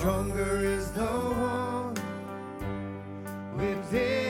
Stronger is the one within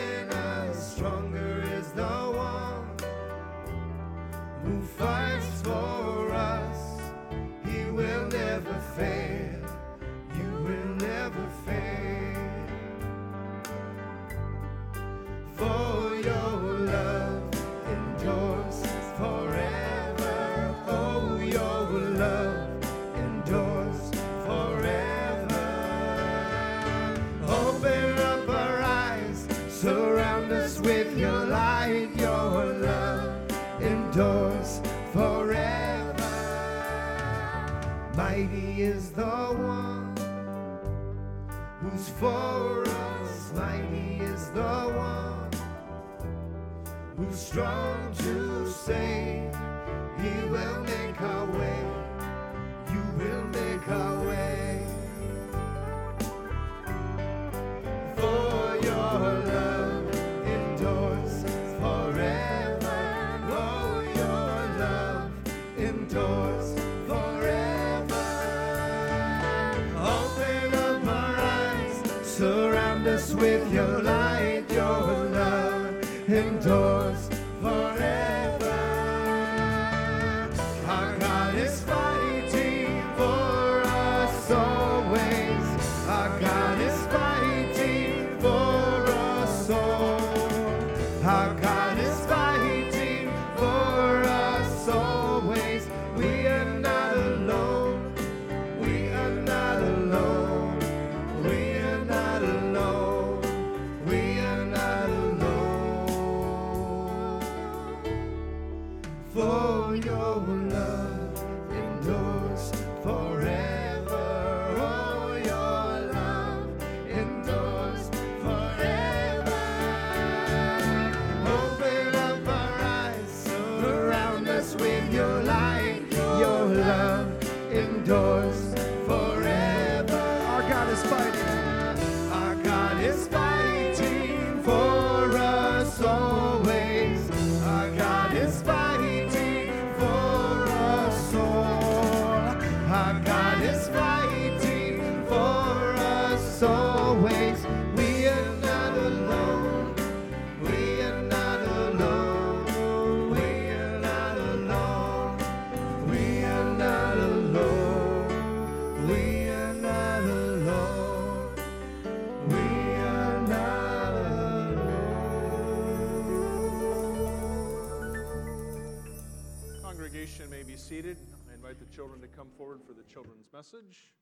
children's message.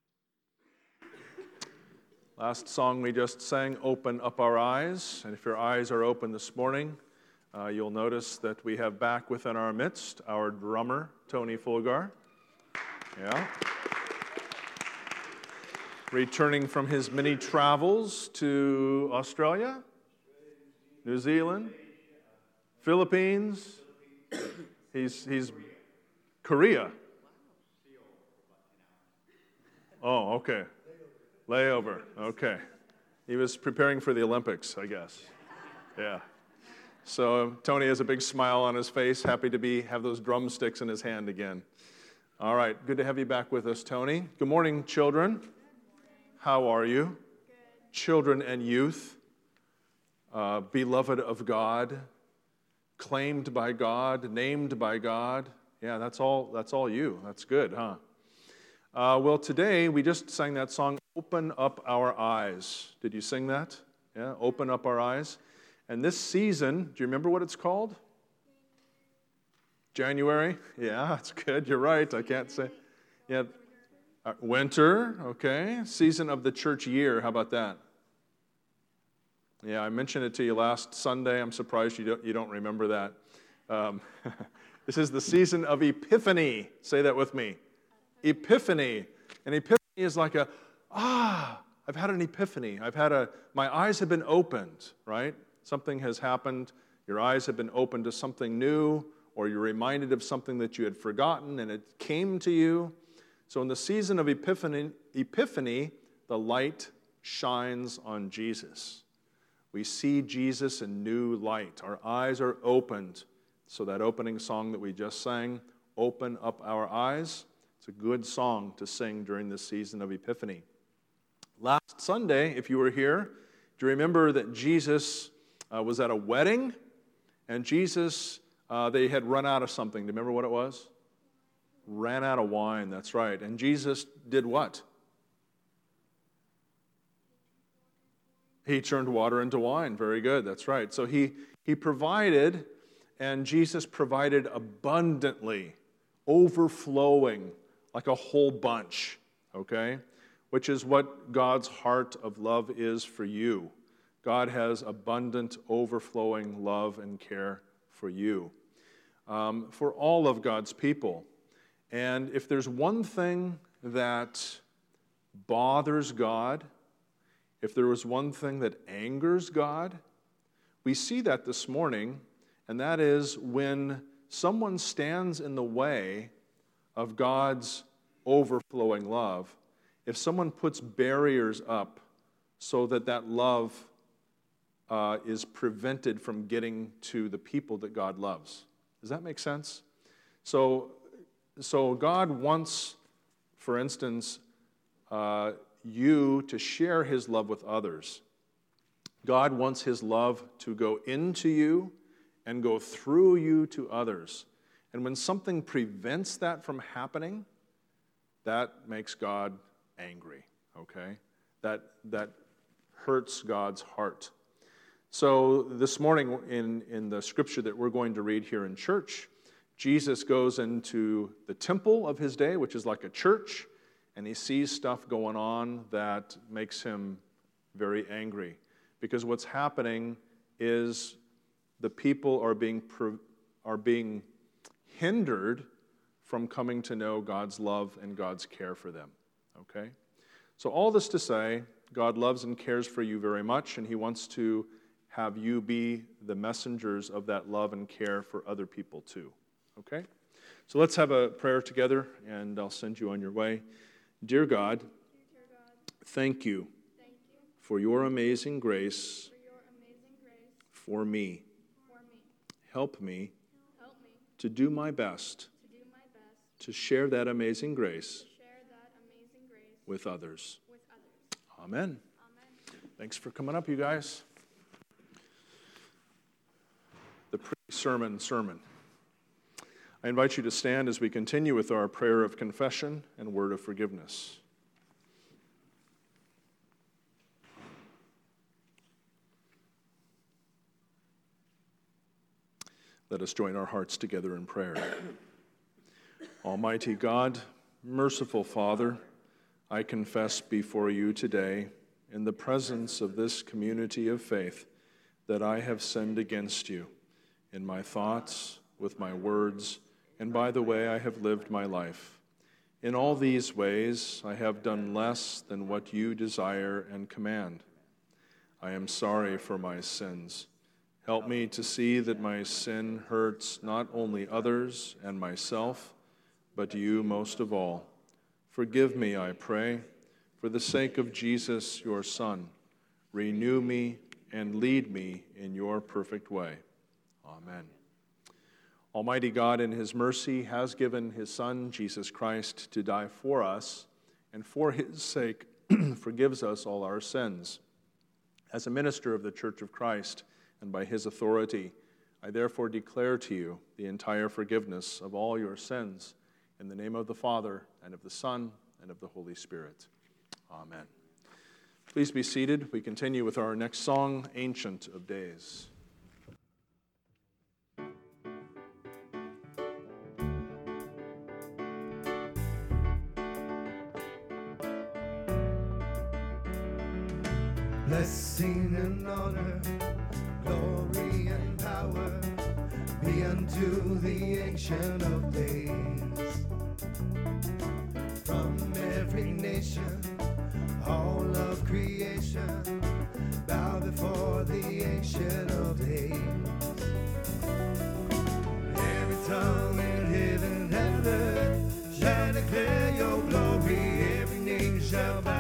Last song we just sang, Open Up Our Eyes. And if your eyes are open this morning, uh, you'll notice that we have back within our midst our drummer, Tony Fulgar. Yeah. Returning from his many travels to Australia, New Zealand, Philippines. He's, he's Korea. Oh, okay. Layover. Okay. He was preparing for the Olympics, I guess. Yeah. So Tony has a big smile on his face, happy to be have those drumsticks in his hand again. All right, good to have you back with us, Tony. Good morning, children. How are you? Children and youth, uh, beloved of God, claimed by God, named by God. Yeah, that's all. That's all you. That's good, huh? Uh, well, today we just sang that song, Open Up Our Eyes. Did you sing that? Yeah, Open Up Our Eyes. And this season, do you remember what it's called? January? Yeah, that's good. You're right. I can't say. Yeah. Uh, winter, okay. Season of the church year. How about that? Yeah, I mentioned it to you last Sunday. I'm surprised you don't, you don't remember that. Um, this is the season of Epiphany. Say that with me. Epiphany. And Epiphany is like a, ah, I've had an epiphany. I've had a, my eyes have been opened, right? Something has happened. Your eyes have been opened to something new, or you're reminded of something that you had forgotten and it came to you. So, in the season of Epiphany, Epiphany, the light shines on Jesus. We see Jesus in new light. Our eyes are opened. So, that opening song that we just sang, Open Up Our Eyes, it's a good song to sing during this season of Epiphany. Last Sunday, if you were here, do you remember that Jesus uh, was at a wedding and Jesus, uh, they had run out of something. Do you remember what it was? Ran out of wine, that's right. And Jesus did what? He turned water into wine. Very good, that's right. So he, he provided, and Jesus provided abundantly, overflowing, like a whole bunch, okay? Which is what God's heart of love is for you. God has abundant, overflowing love and care for you, um, for all of God's people. And if there's one thing that bothers God, if there was one thing that angers God, we see that this morning, and that is when someone stands in the way of God's overflowing love, if someone puts barriers up so that that love uh, is prevented from getting to the people that God loves. Does that make sense? So, so God wants, for instance, uh, you to share his love with others. God wants his love to go into you and go through you to others. And when something prevents that from happening, that makes God angry, okay? That, that hurts God's heart. So, this morning in, in the scripture that we're going to read here in church, Jesus goes into the temple of his day, which is like a church, and he sees stuff going on that makes him very angry. Because what's happening is the people are being, are being hindered from coming to know God's love and God's care for them. Okay? So, all this to say, God loves and cares for you very much, and he wants to have you be the messengers of that love and care for other people too. Okay? So let's have a prayer together, and I'll send you on your way. Dear God, thank you, for your amazing grace, for, me. Help me, to do my best, to, share that amazing grace, with, others. Amen. Amen. Thanks for coming up, you guys. the pre sermon sermon. I invite you to stand as we continue with our prayer of confession and word of forgiveness. Let us join our hearts together in prayer. Almighty God, merciful Father, I confess before you today, in the presence of this community of faith, that I have sinned against you in my thoughts, with my words, and by the way I have lived my life. In all these ways, I have done less than what you desire and command. I am sorry for my sins. Help me to see that my sin hurts not only others and myself, but you most of all. Forgive me, I pray, for the sake of Jesus, your Son. Renew me and lead me in your perfect way. Amen. Almighty God, in His mercy, has given His Son, Jesus Christ, to die for us, and for His sake forgives us all our sins. As a minister of the Church of Christ, and by His authority, I therefore declare to you the entire forgiveness of all your sins, in the name of the Father, and of the Son, and of the Holy Spirit. Amen. Please be seated. We continue with our next song, Ancient of Days. Blessing and honor, glory and power be unto the Ancient of Days. From every nation, all of creation, bow before the Ancient of Days. Every tongue in heaven and earth shall declare your glory. Every name shall bow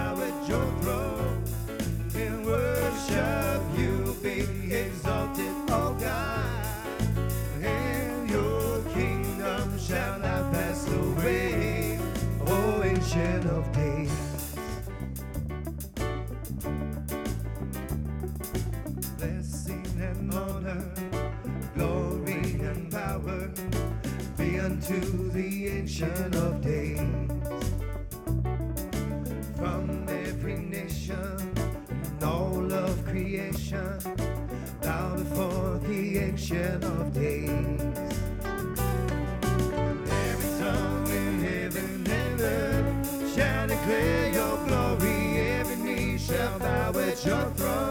ancient of days. From every nation and all of creation, bow before the ancient of days. Every tongue in heaven and earth shall declare your glory. Every knee shall bow at your throne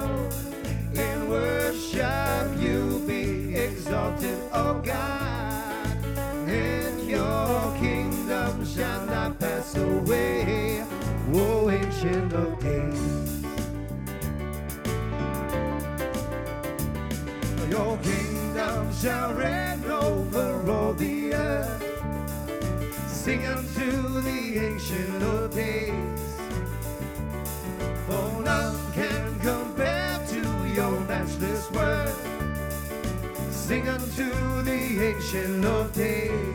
shall reign over all the earth. Sing unto the ancient of days. For none can compare to your matchless worth. Sing unto the ancient of days.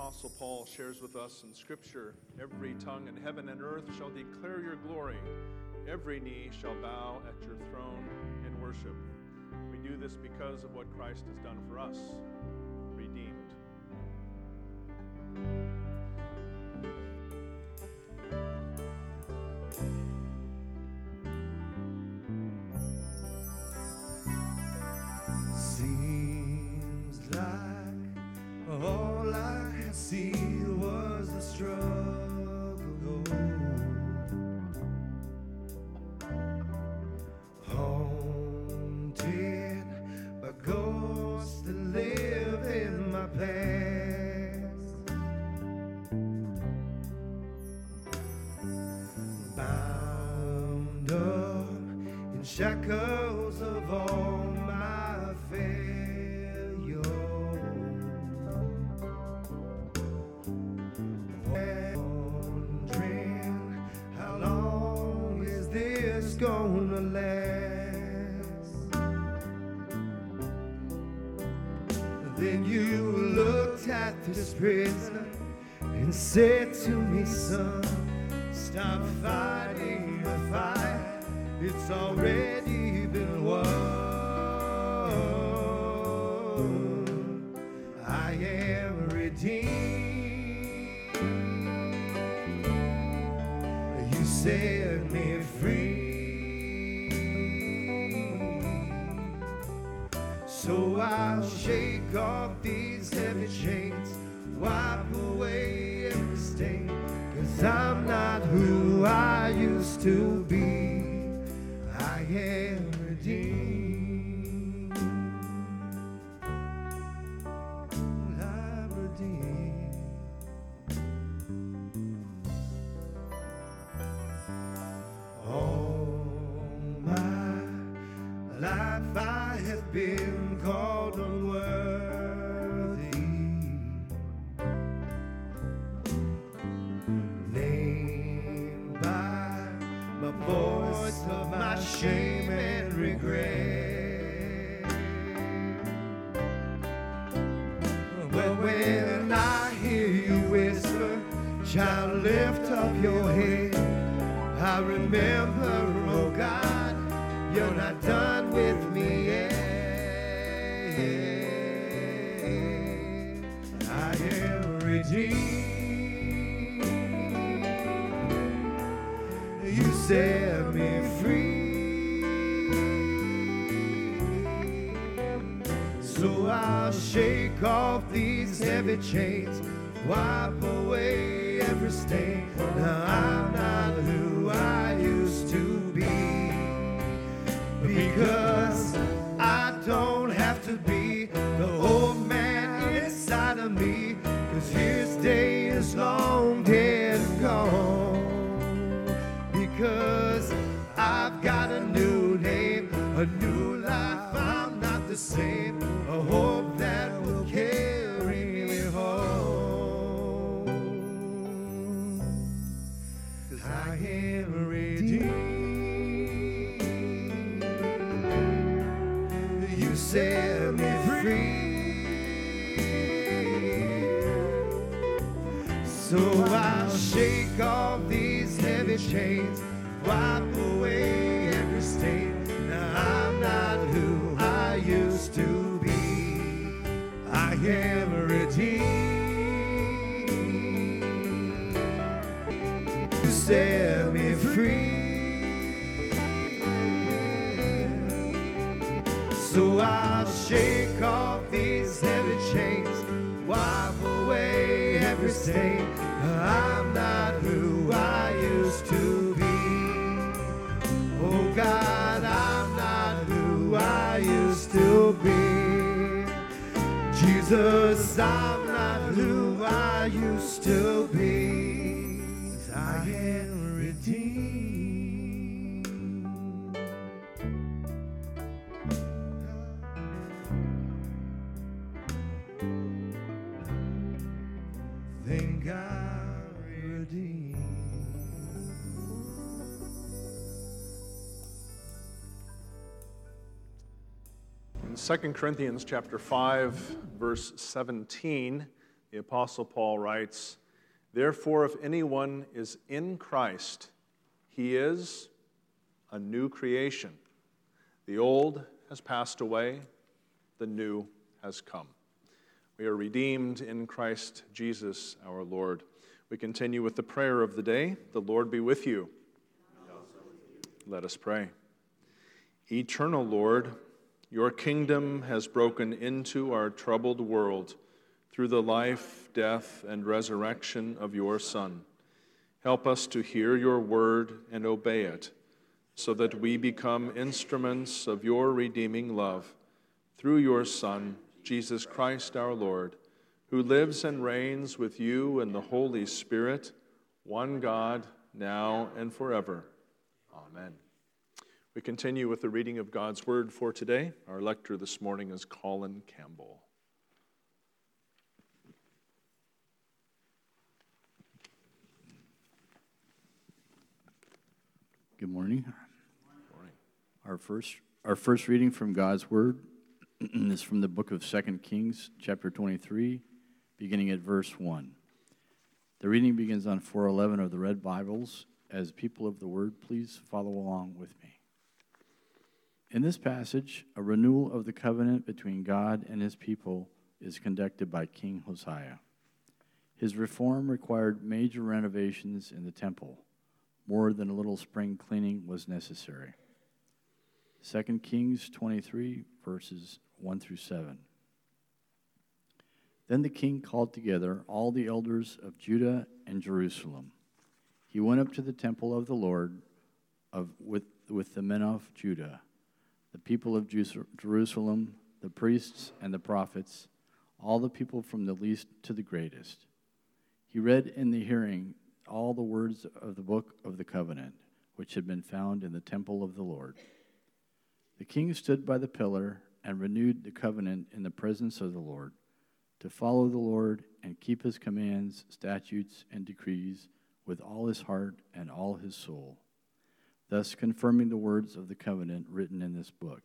Apostle Paul shares with us in Scripture. Every tongue in heaven and earth shall declare your glory. Every knee shall bow at your throne in worship. We do this because of what Christ has done for us, redeemed. Seems like all I see was the struggle. Haunted by ghosts that live in my past. Bound up in shackles of all this prisoner and said to me, son, stop fighting the fight. It's already been won. I am redeemed. You set me free. So I'll shake off these heavy chains, wipe away every stain. Cause I'm not who I used to redeemed. You set me free. So I'll shake off these heavy chains, wipe away every stain. Now I'm not 2 Corinthians chapter 5 verse 17, the apostle Paul writes, "Therefore if anyone is in Christ, he is a new creation. The old has passed away, the new has come." We are redeemed in Christ Jesus our Lord. We continue with the prayer of the day. The Lord be with you. Let us pray. Eternal Lord, your kingdom has broken into our troubled world through the life, death, and resurrection of your Son. Help us to hear your word and obey it, so that we become instruments of your redeeming love through your Son, Jesus Christ our Lord, who lives and reigns with you and the Holy Spirit, one God, now and forever. Amen. We continue with the reading of God's Word for today. Our lector this morning is Colin Campbell. Good morning. Good Morning. Our first, our first reading from God's Word is from the book of 2 Kings, chapter 23, beginning at verse 1. The reading begins on 411 of the Red Bibles. As people of the Word, please follow along with me. In this passage, a renewal of the covenant between God and his people is conducted by King Josiah. His reform required major renovations in the temple. More than a little spring cleaning was necessary. 2 Kings 23, verses 1 through 7. Then the king called together all the elders of Judah and Jerusalem. He went up to the temple of the Lord of, with, with the men of Judah, the people of Jerusalem, the priests and the prophets, all the people from the least to the greatest. He read in the hearing all the words of the book of the covenant, which had been found in the temple of the Lord. The king stood by the pillar and renewed the covenant in the presence of the Lord, to follow the Lord and keep his commands, statutes, and decrees with all his heart and all his soul, thus confirming the words of the covenant written in this book.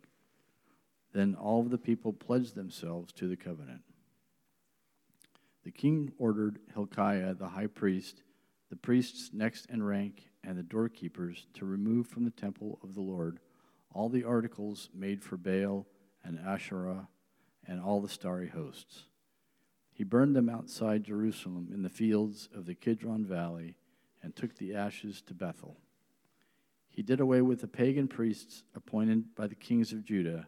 Then all of the people pledged themselves to the covenant. The king ordered Hilkiah the high priest, the priests next in rank, and the doorkeepers to remove from the temple of the Lord all the articles made for Baal and Asherah and all the starry hosts. He burned them outside Jerusalem in the fields of the Kidron Valley and took the ashes to Bethel. He did away with the pagan priests appointed by the kings of Judah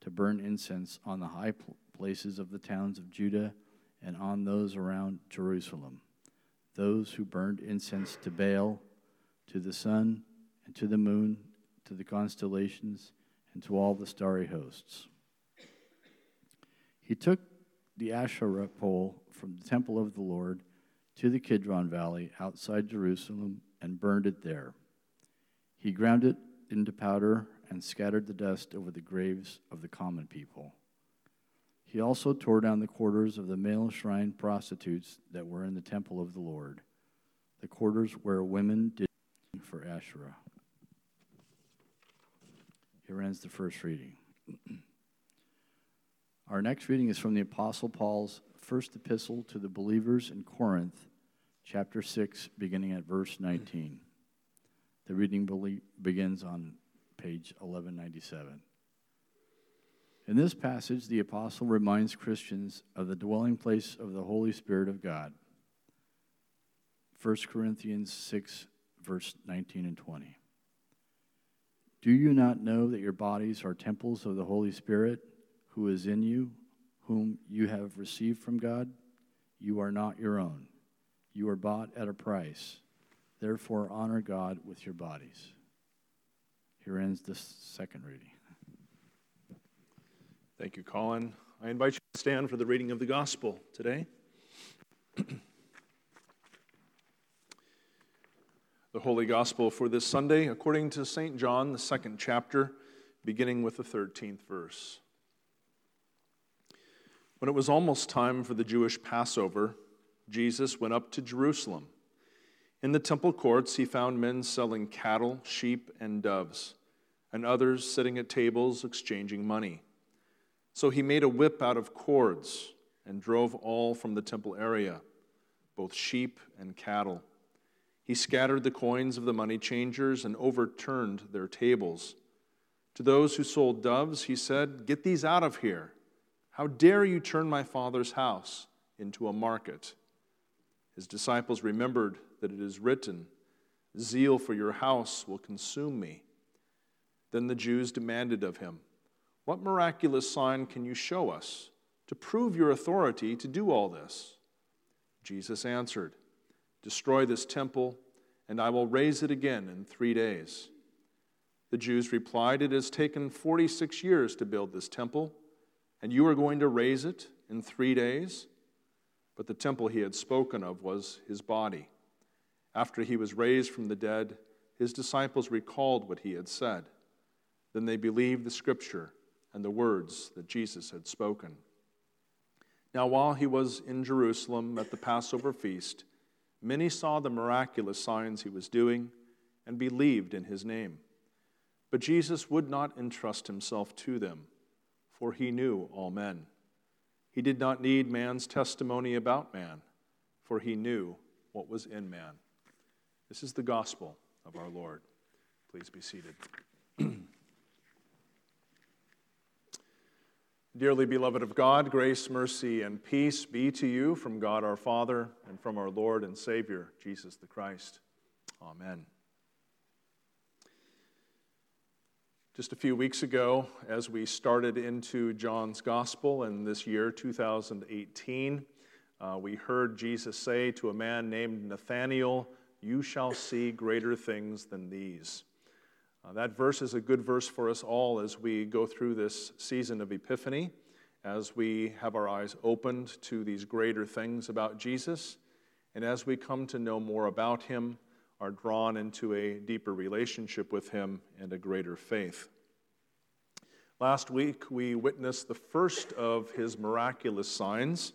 to burn incense on the high places of the towns of Judah and on those around Jerusalem, those who burned incense to Baal, to the sun, and to the moon, to the constellations, and to all the starry hosts. He took the Asherah pole from the temple of the Lord to the Kidron Valley outside Jerusalem and burned it there. He ground it into powder and scattered the dust over the graves of the common people. He also tore down the quarters of the male shrine prostitutes that were in the temple of the Lord, the quarters where women did for Asherah. Here ends the first reading. Our next reading is from the Apostle Paul's first epistle to the believers in Corinth, chapter 6, beginning at verse 19. The reading begins on page 1197. In this passage, the apostle reminds Christians of the dwelling place of the Holy Spirit of God. 1 Corinthians 6, verse 19 and 20. Do you not know that your bodies are temples of the Holy Spirit who is in you, whom you have received from God? You are not your own. You are bought at a price. Therefore, honor God with your bodies. Here ends the second reading. Thank you, Colin. I invite you to stand for the reading of the gospel today. the Holy Gospel for this Sunday, according to St. John, the second chapter, beginning with the 13th verse. When it was almost time for the Jewish Passover, Jesus went up to Jerusalem. In the temple courts, he found men selling cattle, sheep, and doves, and others sitting at tables exchanging money. So he made a whip out of cords and drove all from the temple area, both sheep and cattle. He scattered the coins of the money changers and overturned their tables. To those who sold doves, he said, Get these out of here. How dare you turn my father's house into a market? His disciples remembered that it is written, Zeal for your house will consume me. Then the Jews demanded of him, what miraculous sign can you show us to prove your authority to do all this? Jesus answered, Destroy this temple, and I will raise it again in three days. The Jews replied, It has taken 46 years to build this temple, and you are going to raise it in three days? But the temple he had spoken of was his body. After he was raised from the dead, his disciples recalled what he had said. Then they believed the scripture and the words that Jesus had spoken. Now, while he was in Jerusalem at the Passover feast, many saw the miraculous signs he was doing and believed in his name. But Jesus would not entrust himself to them, for he knew all men. He did not need man's testimony about man, for he knew what was in man. This is the gospel of our Lord. Please be seated. Dearly beloved of God, grace, mercy, and peace be to you from God our Father and from our Lord and Savior, Jesus the Christ. Amen. Just a few weeks ago, as we started into John's Gospel in this year, 2018, uh, we heard Jesus say to a man named Nathanael, You shall see greater things than these. Uh, that verse is a good verse for us all as we go through this season of Epiphany, as we have our eyes opened to these greater things about Jesus, and as we come to know more about him, are drawn into a deeper relationship with him and a greater faith. Last week, we witnessed the first of his miraculous signs,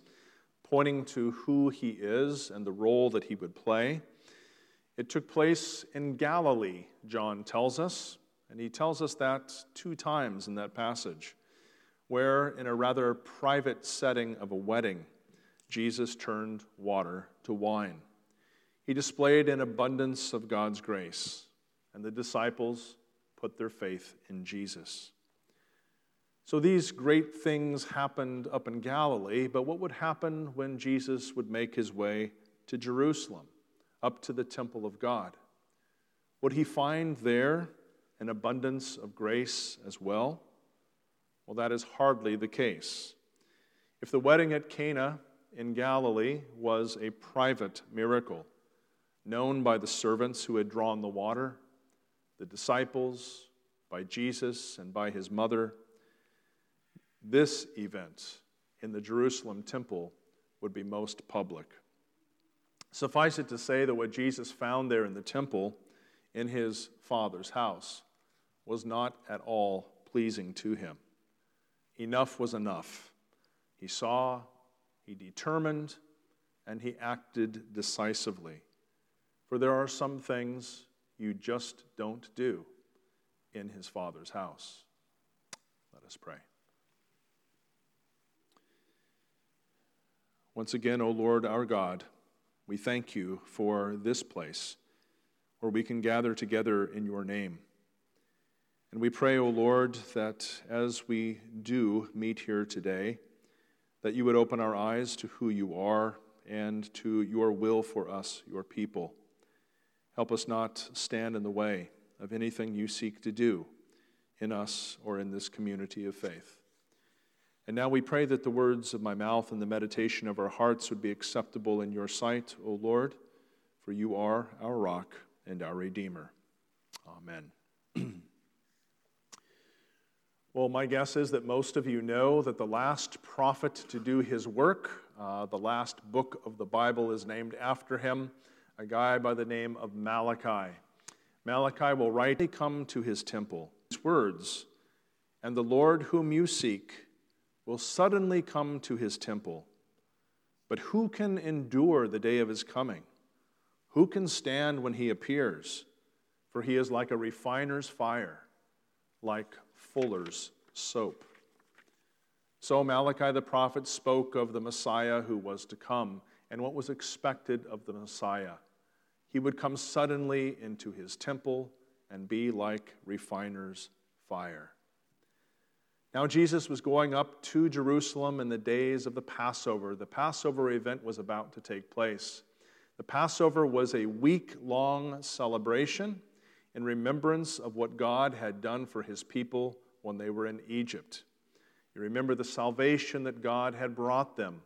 pointing to who he is and the role that he would play. It took place in Galilee, John tells us, and he tells us that two times in that passage, where, in a rather private setting of a wedding, Jesus turned water to wine. He displayed an abundance of God's grace, and the disciples put their faith in Jesus. So these great things happened up in Galilee, but what would happen when Jesus would make his way to Jerusalem, up to the temple of God? Would he find there an abundance of grace as well? Well, that is hardly the case. If the wedding at Cana in Galilee was a private miracle, known by the servants who had drawn the water, the disciples, by Jesus, and by his mother, this event in the Jerusalem temple would be most public. Suffice it to say that what Jesus found there in the temple, in his Father's house, was not at all pleasing to him. Enough was enough. He saw, he determined, and he acted decisively. For there are some things you just don't do in his Father's house. Let us pray. Once again, O Lord our God, we thank you for this place where we can gather together in your name. And we pray, O Lord, that as we do meet here today, that you would open our eyes to who you are and to your will for us, your people. Help us not stand in the way of anything you seek to do in us or in this community of faith. And now we pray that the words of my mouth and the meditation of our hearts would be acceptable in your sight, O Lord, for you are our rock and our Redeemer. Amen. well, my guess is that most of you know that the last prophet to do his work, uh, the last book of the Bible, is named after him, a guy by the name of Malachi. Malachi will rightly come to his temple. These words, and the Lord whom you seek, will suddenly come to his temple. But who can endure the day of his coming? Who can stand when he appears? For he is like a refiner's fire, like fuller's soap. So Malachi the prophet spoke of the Messiah who was to come and what was expected of the Messiah. He would come suddenly into his temple and be like refiner's fire. Now, Jesus was going up to Jerusalem in the days of the Passover. The Passover event was about to take place. The Passover was a week long celebration in remembrance of what God had done for his people when they were in Egypt. You remember the salvation that God had brought them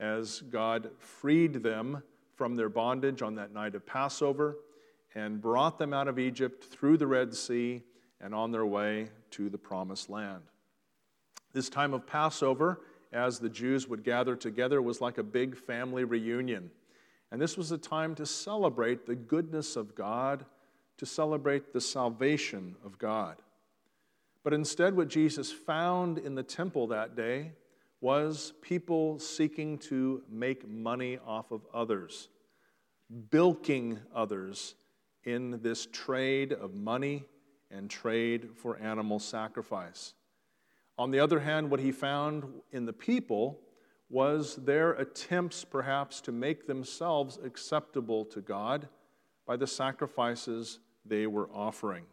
as God freed them from their bondage on that night of Passover and brought them out of Egypt through the Red Sea and on their way to the promised land. This time of Passover, as the Jews would gather together, was like a big family reunion. And this was a time to celebrate the goodness of God, to celebrate the salvation of God. But instead, what Jesus found in the temple that day was people seeking to make money off of others, bilking others in this trade of money and trade for animal sacrifice. On the other hand, what he found in the people was their attempts, perhaps, to make themselves acceptable to God by the sacrifices they were offering.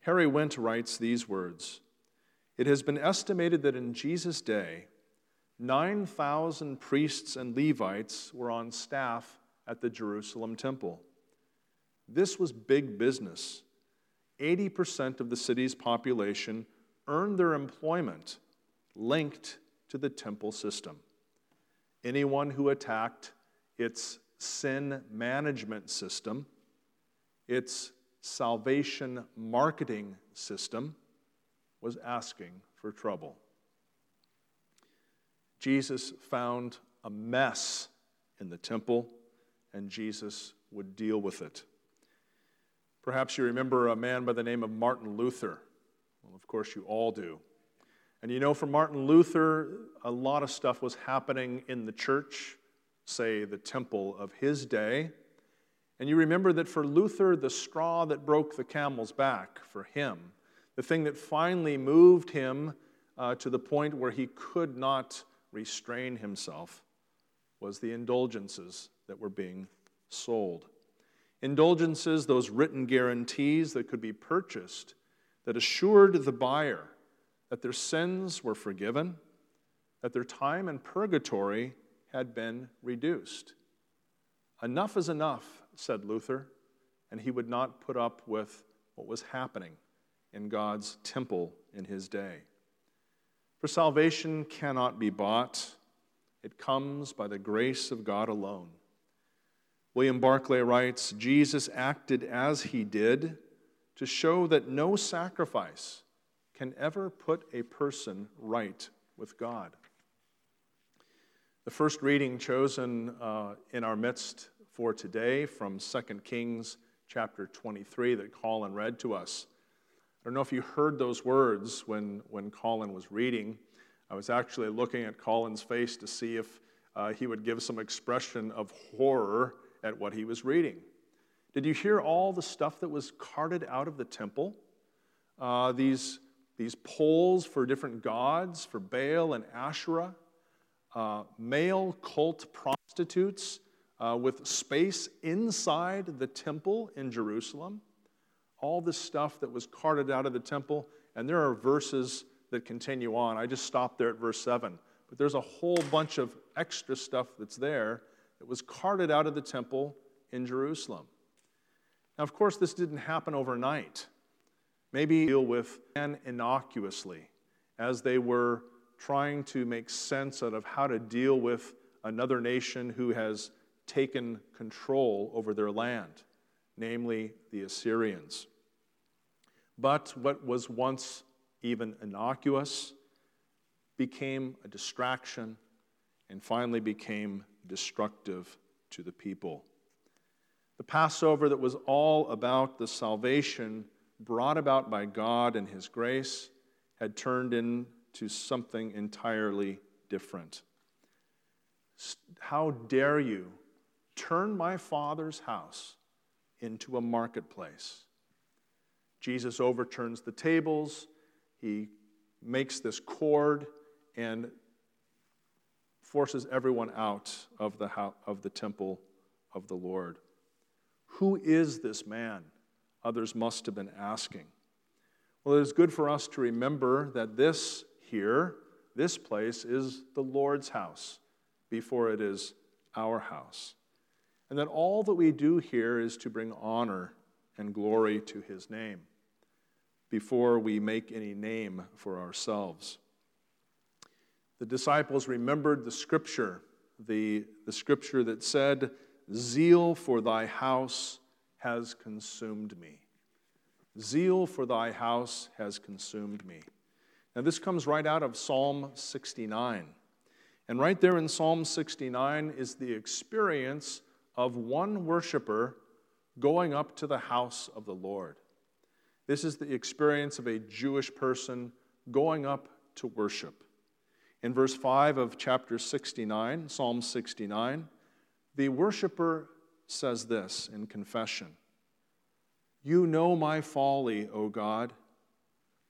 Harry Wendt writes these words It has been estimated that in Jesus' day, 9,000 priests and Levites were on staff at the Jerusalem temple. This was big business. 80% of the city's population earned their employment linked to the temple system. Anyone who attacked its sin management system, its salvation marketing system, was asking for trouble. Jesus found a mess in the temple, and Jesus would deal with it. Perhaps you remember a man by the name of Martin Luther. Well, of course, you all do. And you know, for Martin Luther, a lot of stuff was happening in the church, say the temple of his day. And you remember that for Luther, the straw that broke the camel's back for him, the thing that finally moved him uh, to the point where he could not restrain himself, was the indulgences that were being sold. Indulgences, those written guarantees that could be purchased that assured the buyer that their sins were forgiven, that their time in purgatory had been reduced. Enough is enough, said Luther, and he would not put up with what was happening in God's temple in his day. For salvation cannot be bought, it comes by the grace of God alone. William Barclay writes Jesus acted as he did to show that no sacrifice can ever put a person right with God. The first reading chosen uh, in our midst for today from 2 Kings chapter 23 that Colin read to us. I don't know if you heard those words when, when Colin was reading. I was actually looking at Colin's face to see if uh, he would give some expression of horror at what he was reading. Did you hear all the stuff that was carted out of the temple? Uh, these, these poles for different gods, for Baal and Asherah, uh, male cult prostitutes uh, with space inside the temple in Jerusalem. All this stuff that was carted out of the temple, and there are verses that continue on. I just stopped there at verse 7. But there's a whole bunch of extra stuff that's there that was carted out of the temple in Jerusalem. Now, of course, this didn't happen overnight. Maybe deal with man innocuously as they were trying to make sense out of how to deal with another nation who has taken control over their land, namely the Assyrians. But what was once even innocuous became a distraction and finally became destructive to the people. The Passover that was all about the salvation brought about by God and His grace had turned into something entirely different. How dare you turn my Father's house into a marketplace? Jesus overturns the tables, he makes this cord and forces everyone out of the, house, of the temple of the Lord. Who is this man? Others must have been asking. Well, it is good for us to remember that this here, this place, is the Lord's house before it is our house. And that all that we do here is to bring honor and glory to his name before we make any name for ourselves. The disciples remembered the scripture, the, the scripture that said, Zeal for thy house has consumed me. Zeal for thy house has consumed me. Now, this comes right out of Psalm 69. And right there in Psalm 69 is the experience of one worshiper going up to the house of the Lord. This is the experience of a Jewish person going up to worship. In verse 5 of chapter 69, Psalm 69, the worshiper says this in confession You know my folly, O God.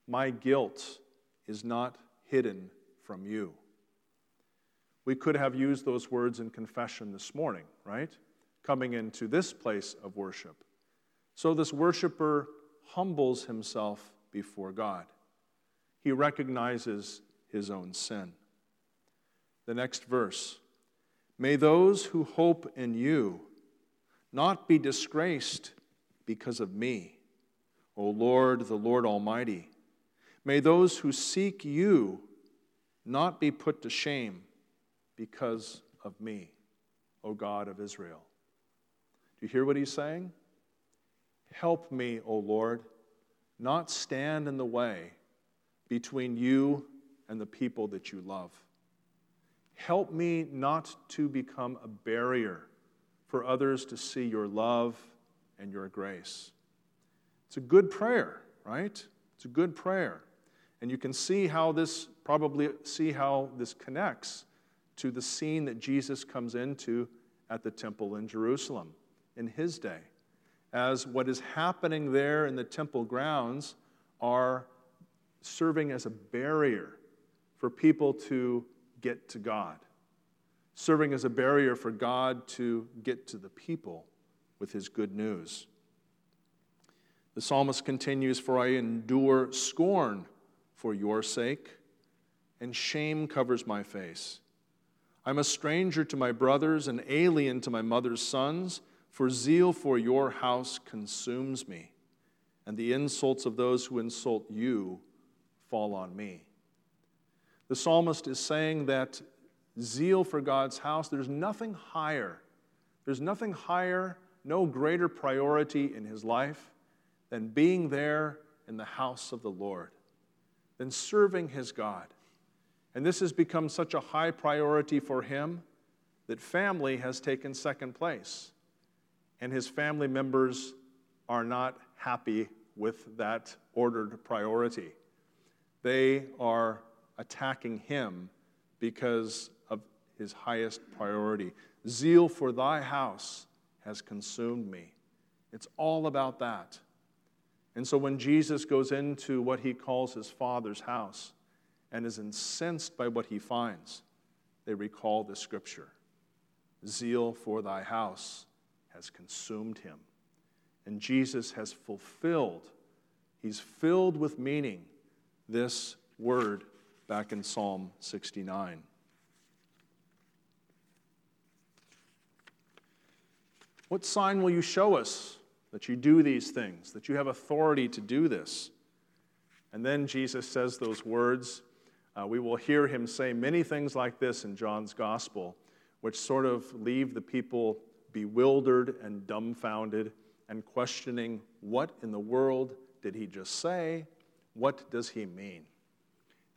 My guilt is not hidden from you. We could have used those words in confession this morning, right? Coming into this place of worship. So this worshiper humbles himself before God. He recognizes his own sin. The next verse May those who hope in you not be disgraced because of me, O Lord, the Lord Almighty. May those who seek you not be put to shame because of me, O God of Israel. Do you hear what he's saying? Help me, O Lord, not stand in the way between you and the people that you love. Help me not to become a barrier for others to see your love and your grace. It's a good prayer, right? It's a good prayer. And you can see how this, probably see how this connects to the scene that Jesus comes into at the temple in Jerusalem in his day. As what is happening there in the temple grounds are serving as a barrier for people to get to God, serving as a barrier for God to get to the people with his good news. The psalmist continues For I endure scorn for your sake, and shame covers my face. I'm a stranger to my brothers, an alien to my mother's sons, for zeal for your house consumes me, and the insults of those who insult you fall on me. The psalmist is saying that zeal for God's house, there's nothing higher. There's nothing higher, no greater priority in his life than being there in the house of the Lord, than serving his God. And this has become such a high priority for him that family has taken second place. And his family members are not happy with that ordered priority. They are attacking him because of his highest priority. Zeal for thy house has consumed me. It's all about that. And so when Jesus goes into what he calls his father's house, and is incensed by what he finds, they recall the scripture Zeal for thy house has consumed him. And Jesus has fulfilled, he's filled with meaning, this word back in Psalm 69. What sign will you show us that you do these things, that you have authority to do this? And then Jesus says those words uh, we will hear him say many things like this in John's gospel, which sort of leave the people bewildered and dumbfounded and questioning what in the world did he just say? What does he mean?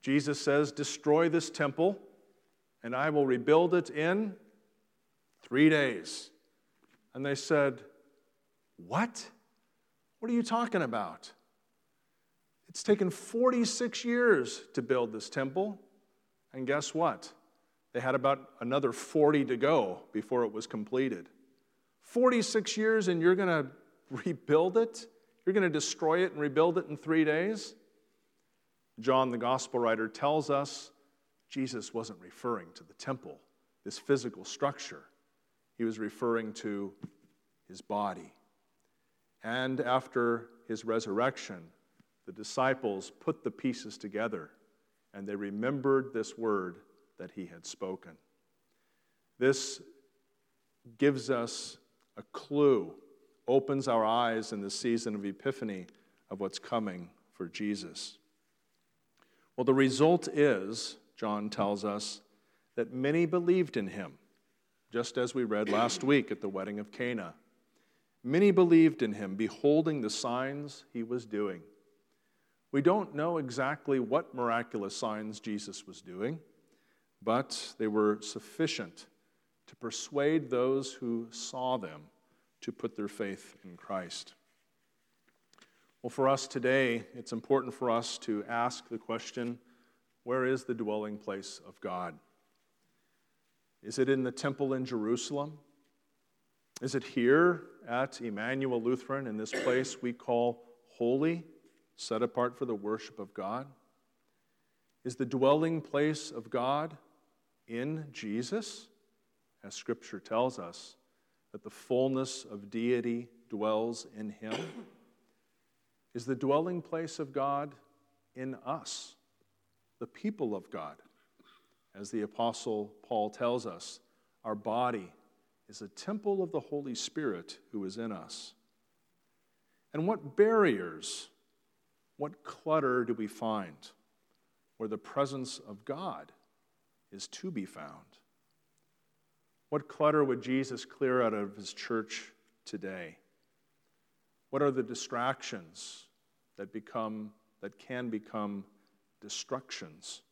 Jesus says, Destroy this temple, and I will rebuild it in three days. And they said, What? What are you talking about? It's taken 46 years to build this temple. And guess what? They had about another 40 to go before it was completed. 46 years, and you're going to rebuild it? You're going to destroy it and rebuild it in three days? John, the gospel writer, tells us Jesus wasn't referring to the temple, this physical structure. He was referring to his body. And after his resurrection, the disciples put the pieces together and they remembered this word that he had spoken. This gives us a clue, opens our eyes in the season of Epiphany of what's coming for Jesus. Well, the result is, John tells us, that many believed in him, just as we read last week at the wedding of Cana. Many believed in him, beholding the signs he was doing. We don't know exactly what miraculous signs Jesus was doing, but they were sufficient to persuade those who saw them to put their faith in Christ. Well, for us today, it's important for us to ask the question where is the dwelling place of God? Is it in the temple in Jerusalem? Is it here at Emmanuel Lutheran in this place we call holy? set apart for the worship of God? Is the dwelling place of God in Jesus? As Scripture tells us, that the fullness of deity dwells in him. Is the dwelling place of God in us, the people of God? As the Apostle Paul tells us, our body is a temple of the Holy Spirit who is in us. And what barriers what clutter do we find where the presence of God is to be found? What clutter would Jesus clear out of his church today? What are the distractions that become that can become destructions?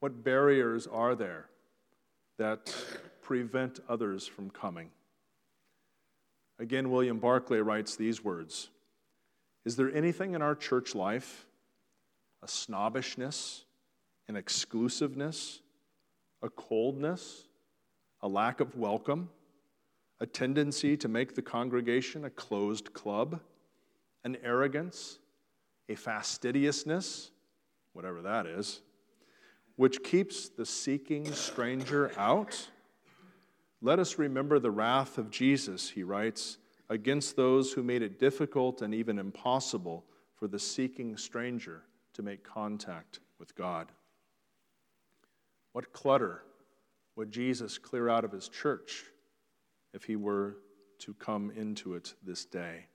What barriers are there that prevent others from coming? Again, William Barclay writes these words is there anything in our church life, a snobbishness, an exclusiveness, a coldness, a lack of welcome, a tendency to make the congregation a closed club, an arrogance, a fastidiousness, whatever that is, which keeps the seeking stranger out? Let us remember the wrath of Jesus, he writes against those who made it difficult and even impossible for the seeking stranger to make contact with God? What clutter would Jesus clear out of his church if he were to come into it this day?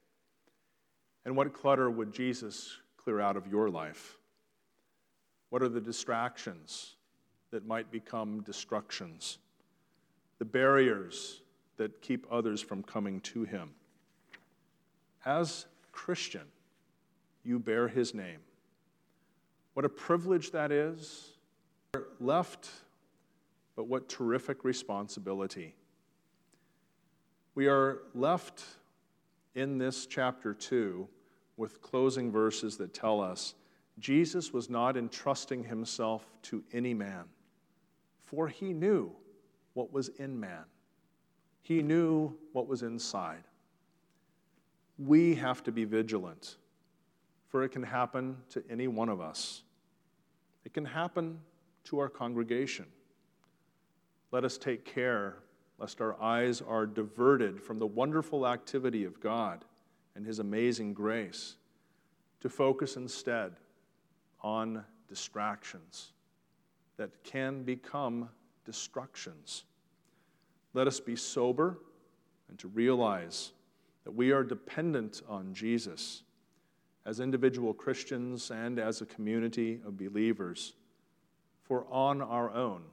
And what clutter would Jesus clear out of your life? What are the distractions that might become destructions? The barriers that keep others from coming to him? As Christian, you bear his name. What a privilege that is. Left, but what terrific responsibility. We are left in this chapter 2 with closing verses that tell us Jesus was not entrusting himself to any man, for he knew what was in man, he knew what was inside. We have to be vigilant, for it can happen to any one of us. It can happen to our congregation. Let us take care lest our eyes are diverted from the wonderful activity of God and His amazing grace to focus instead on distractions that can become destructions. Let us be sober and to realize that we are dependent on Jesus as individual Christians and as a community of believers. For on our own,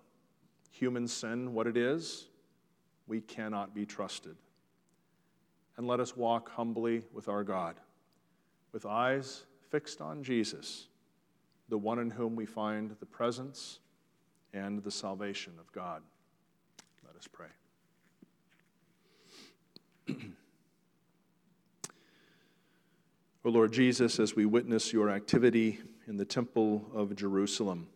human sin, what it is, we cannot be trusted. And let us walk humbly with our God, with eyes fixed on Jesus, the one in whom we find the presence and the salvation of God. Let us pray. O Lord Jesus, as we witness your activity in the temple of Jerusalem,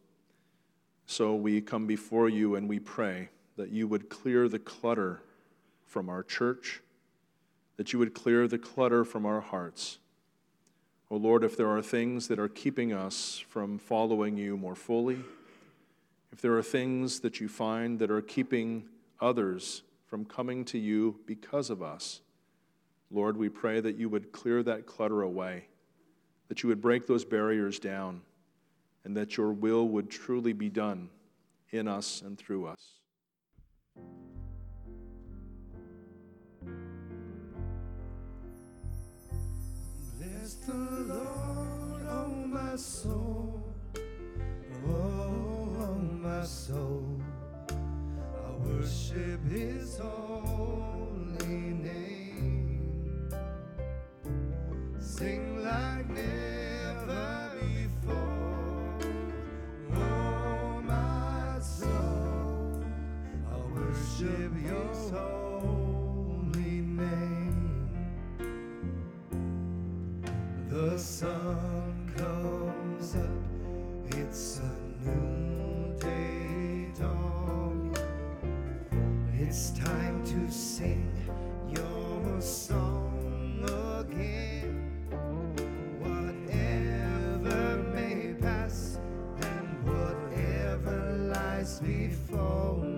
so we come before you and we pray that you would clear the clutter from our church, that you would clear the clutter from our hearts. O oh Lord, if there are things that are keeping us from following you more fully, if there are things that you find that are keeping others from coming to you because of us, Lord, we pray that you would clear that clutter away, that you would break those barriers down and that your will would truly be done in us and through us. Bless the Lord, oh my soul, oh, my soul. I worship His holy name. Sing like The sun comes up, it's a new day dawning. It's time to sing your song again. Whatever may pass and whatever lies before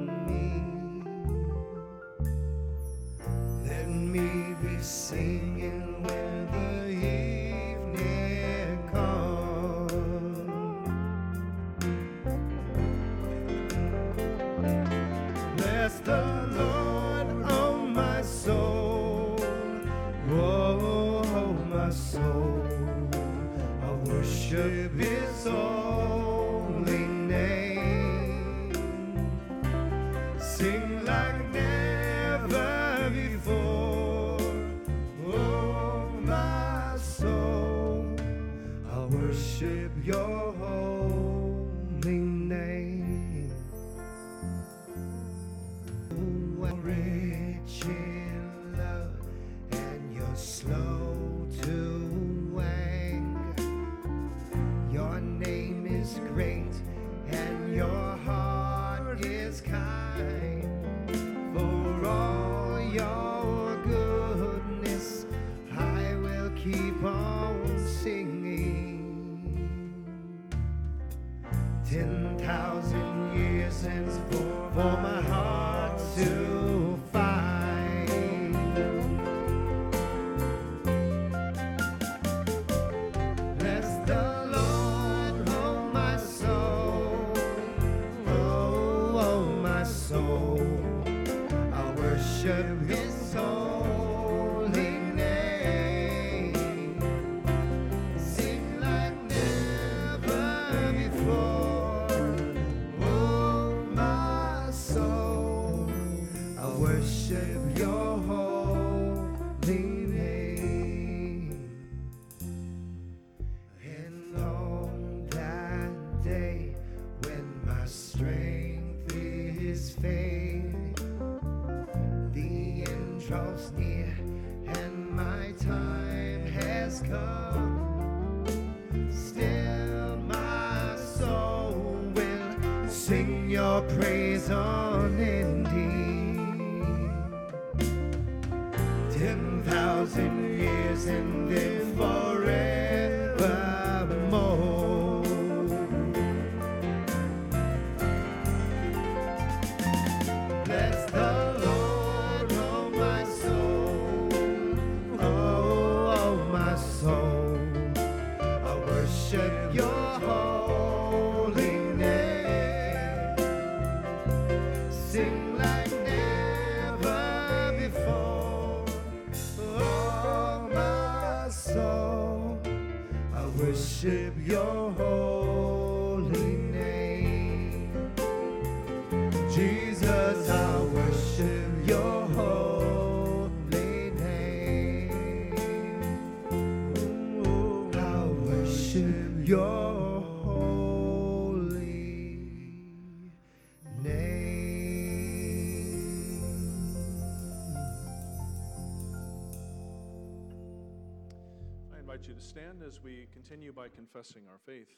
stand as we continue by confessing our faith.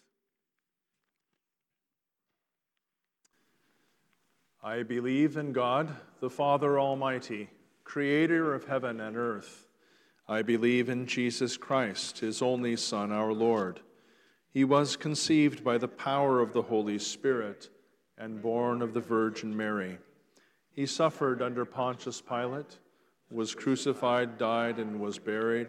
I believe in God, the Father Almighty, creator of heaven and earth. I believe in Jesus Christ, his only Son, our Lord. He was conceived by the power of the Holy Spirit and born of the Virgin Mary. He suffered under Pontius Pilate, was crucified, died, and was buried.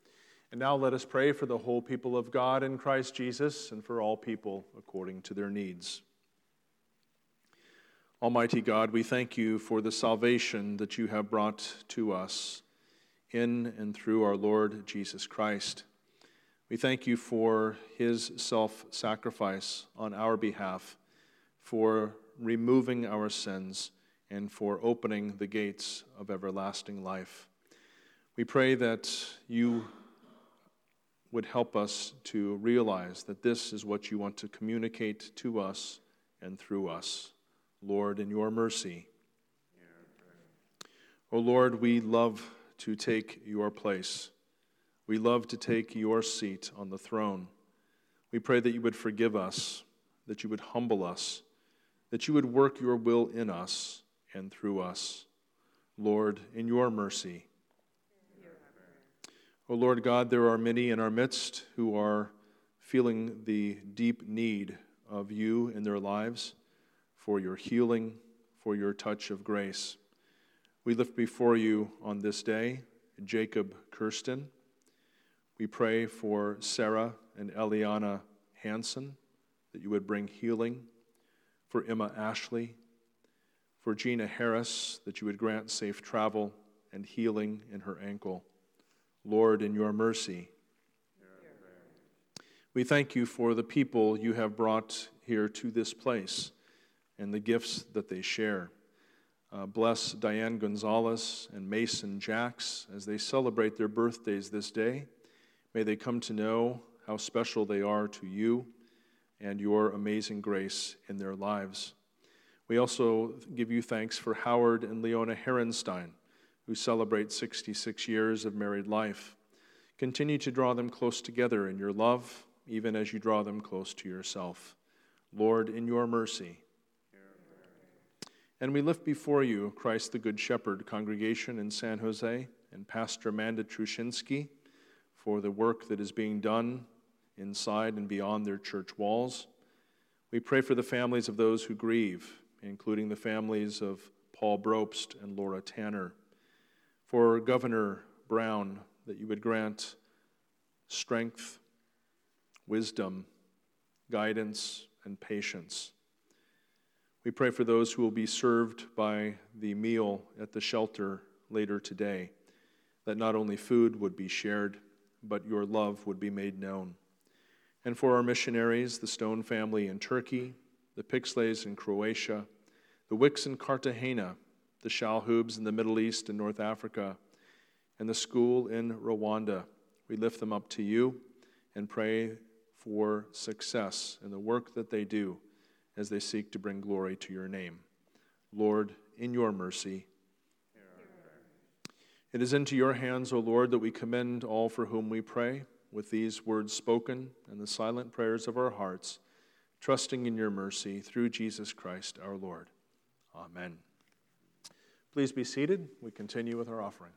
And now let us pray for the whole people of God in Christ Jesus and for all people according to their needs. Almighty God, we thank you for the salvation that you have brought to us in and through our Lord Jesus Christ. We thank you for his self sacrifice on our behalf, for removing our sins, and for opening the gates of everlasting life. We pray that you would help us to realize that this is what you want to communicate to us and through us. Lord, in your mercy. O Lord, we love to take your place. We love to take your seat on the throne. We pray that you would forgive us, that you would humble us, that you would work your will in us and through us. Lord, in your mercy. O Lord God, there are many in our midst who are feeling the deep need of you in their lives for your healing, for your touch of grace. We lift before you on this day Jacob Kirsten. We pray for Sarah and Eliana Hanson that you would bring healing, for Emma Ashley, for Gina Harris that you would grant safe travel and healing in her ankle. Lord, in your mercy. We thank you for the people you have brought here to this place and the gifts that they share. Uh, bless Diane Gonzalez and Mason Jacks as they celebrate their birthdays this day. May they come to know how special they are to you and your amazing grace in their lives. We also give you thanks for Howard and Leona Herenstein, who celebrate 66 years of married life. Continue to draw them close together in your love, even as you draw them close to yourself. Lord, in your mercy, and we lift before you Christ the Good Shepherd congregation in San Jose and Pastor Amanda Trushinsky for the work that is being done inside and beyond their church walls. We pray for the families of those who grieve, including the families of Paul Brobst and Laura Tanner. For Governor Brown, that you would grant strength, wisdom, guidance, and patience. We pray for those who will be served by the meal at the shelter later today, that not only food would be shared, but your love would be made known. And for our missionaries, the Stone family in Turkey, the Pixleys in Croatia, the Wicks in Cartagena, the Shalhoubs in the Middle East and North Africa, and the school in Rwanda, we lift them up to you and pray for success in the work that they do as they seek to bring glory to your name. Lord, in your mercy, it is into your hands, O Lord, that we commend all for whom we pray, with these words spoken and the silent prayers of our hearts, trusting in your mercy through Jesus Christ our Lord. Amen. Please be seated. We continue with our offering.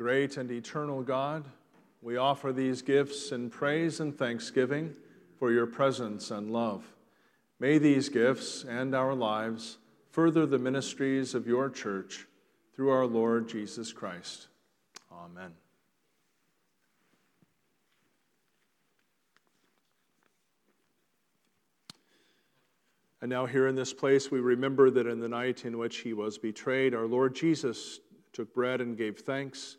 Great and eternal God, we offer these gifts in praise and thanksgiving for your presence and love. May these gifts and our lives further the ministries of your church through our Lord Jesus Christ. Amen. And now, here in this place, we remember that in the night in which he was betrayed, our Lord Jesus took bread and gave thanks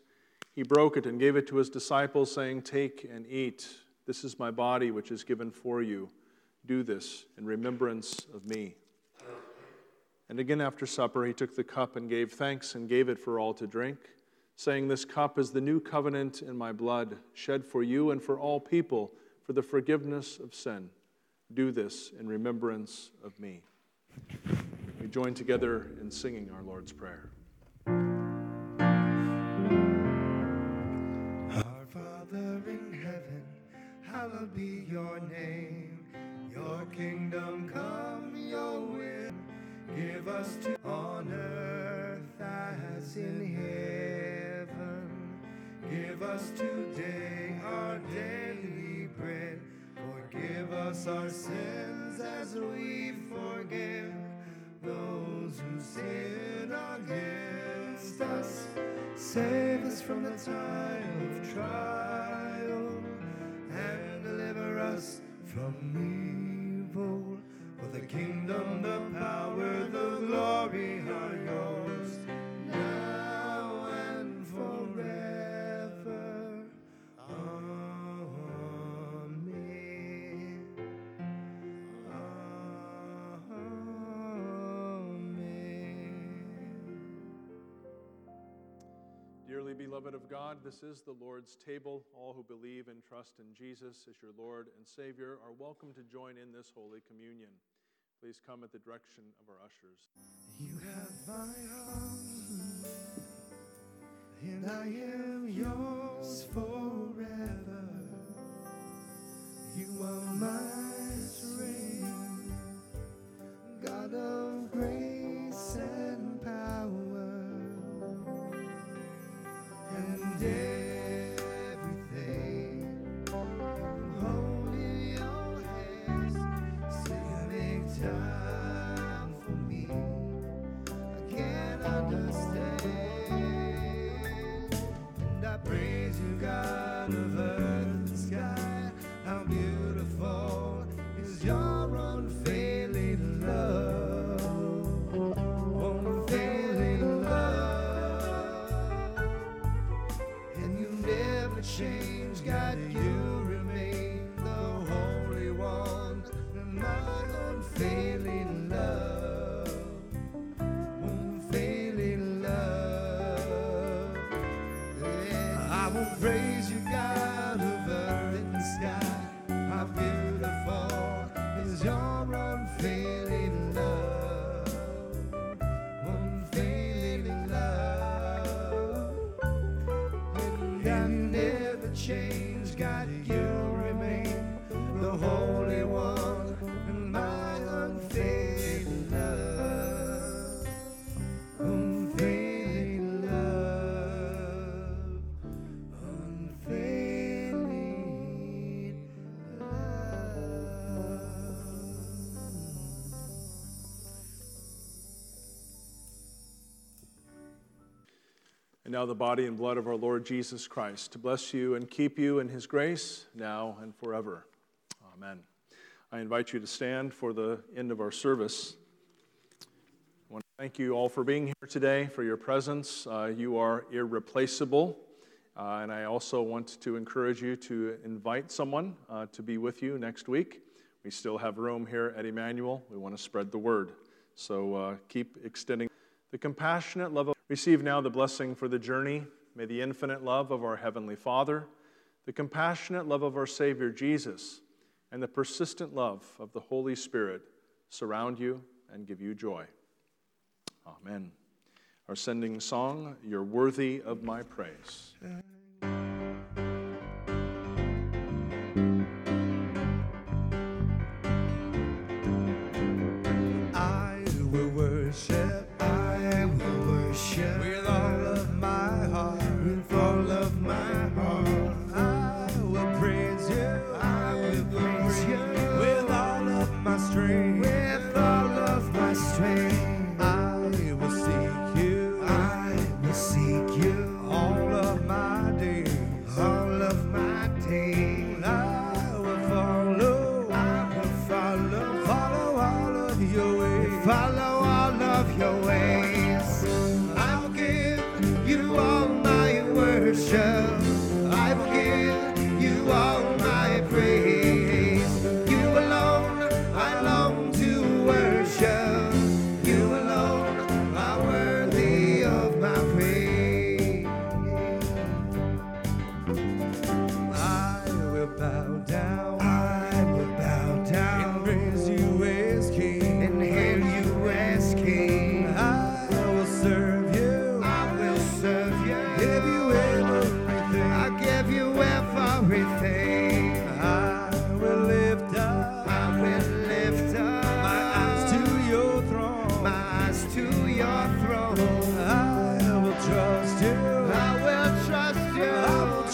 he broke it and gave it to his disciples, saying, Take and eat. This is my body, which is given for you. Do this in remembrance of me. And again after supper, he took the cup and gave thanks and gave it for all to drink, saying, This cup is the new covenant in my blood, shed for you and for all people for the forgiveness of sin. Do this in remembrance of me. We join together in singing our Lord's Prayer. Hallowed be your name. Your kingdom come, your will. Give us to on earth as in heaven. Give us today our daily bread. Forgive us our sins as we forgive those who sin against us. Save us from the time of trial us from evil. For the kingdom, the power, the glory beloved of God, this is the Lord's table. All who believe and trust in Jesus as your Lord and Savior are welcome to join in this Holy Communion. Please come at the direction of our ushers. You have my heart, and I am yours forever. You are my strength, God of grace And now the body and blood of our Lord Jesus Christ to bless you and keep you in his grace now and forever. Amen. I invite you to stand for the end of our service. I want to thank you all for being here today, for your presence. Uh, you are irreplaceable. Uh, and I also want to encourage you to invite someone uh, to be with you next week. We still have room here at Emmanuel. We want to spread the word. So uh, keep extending the compassionate love of. Receive now the blessing for the journey. May the infinite love of our Heavenly Father, the compassionate love of our Savior Jesus, and the persistent love of the Holy Spirit surround you and give you joy. Amen. Our sending song, You're Worthy of My Praise.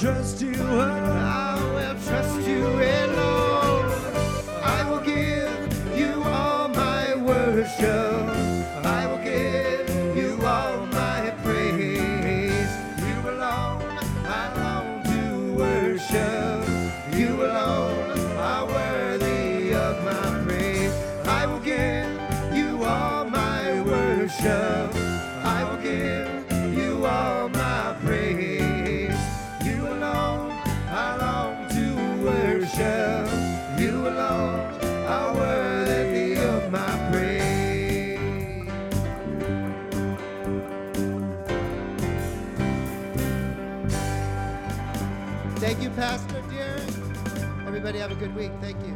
Trust you. Everybody have a good week. Thank you.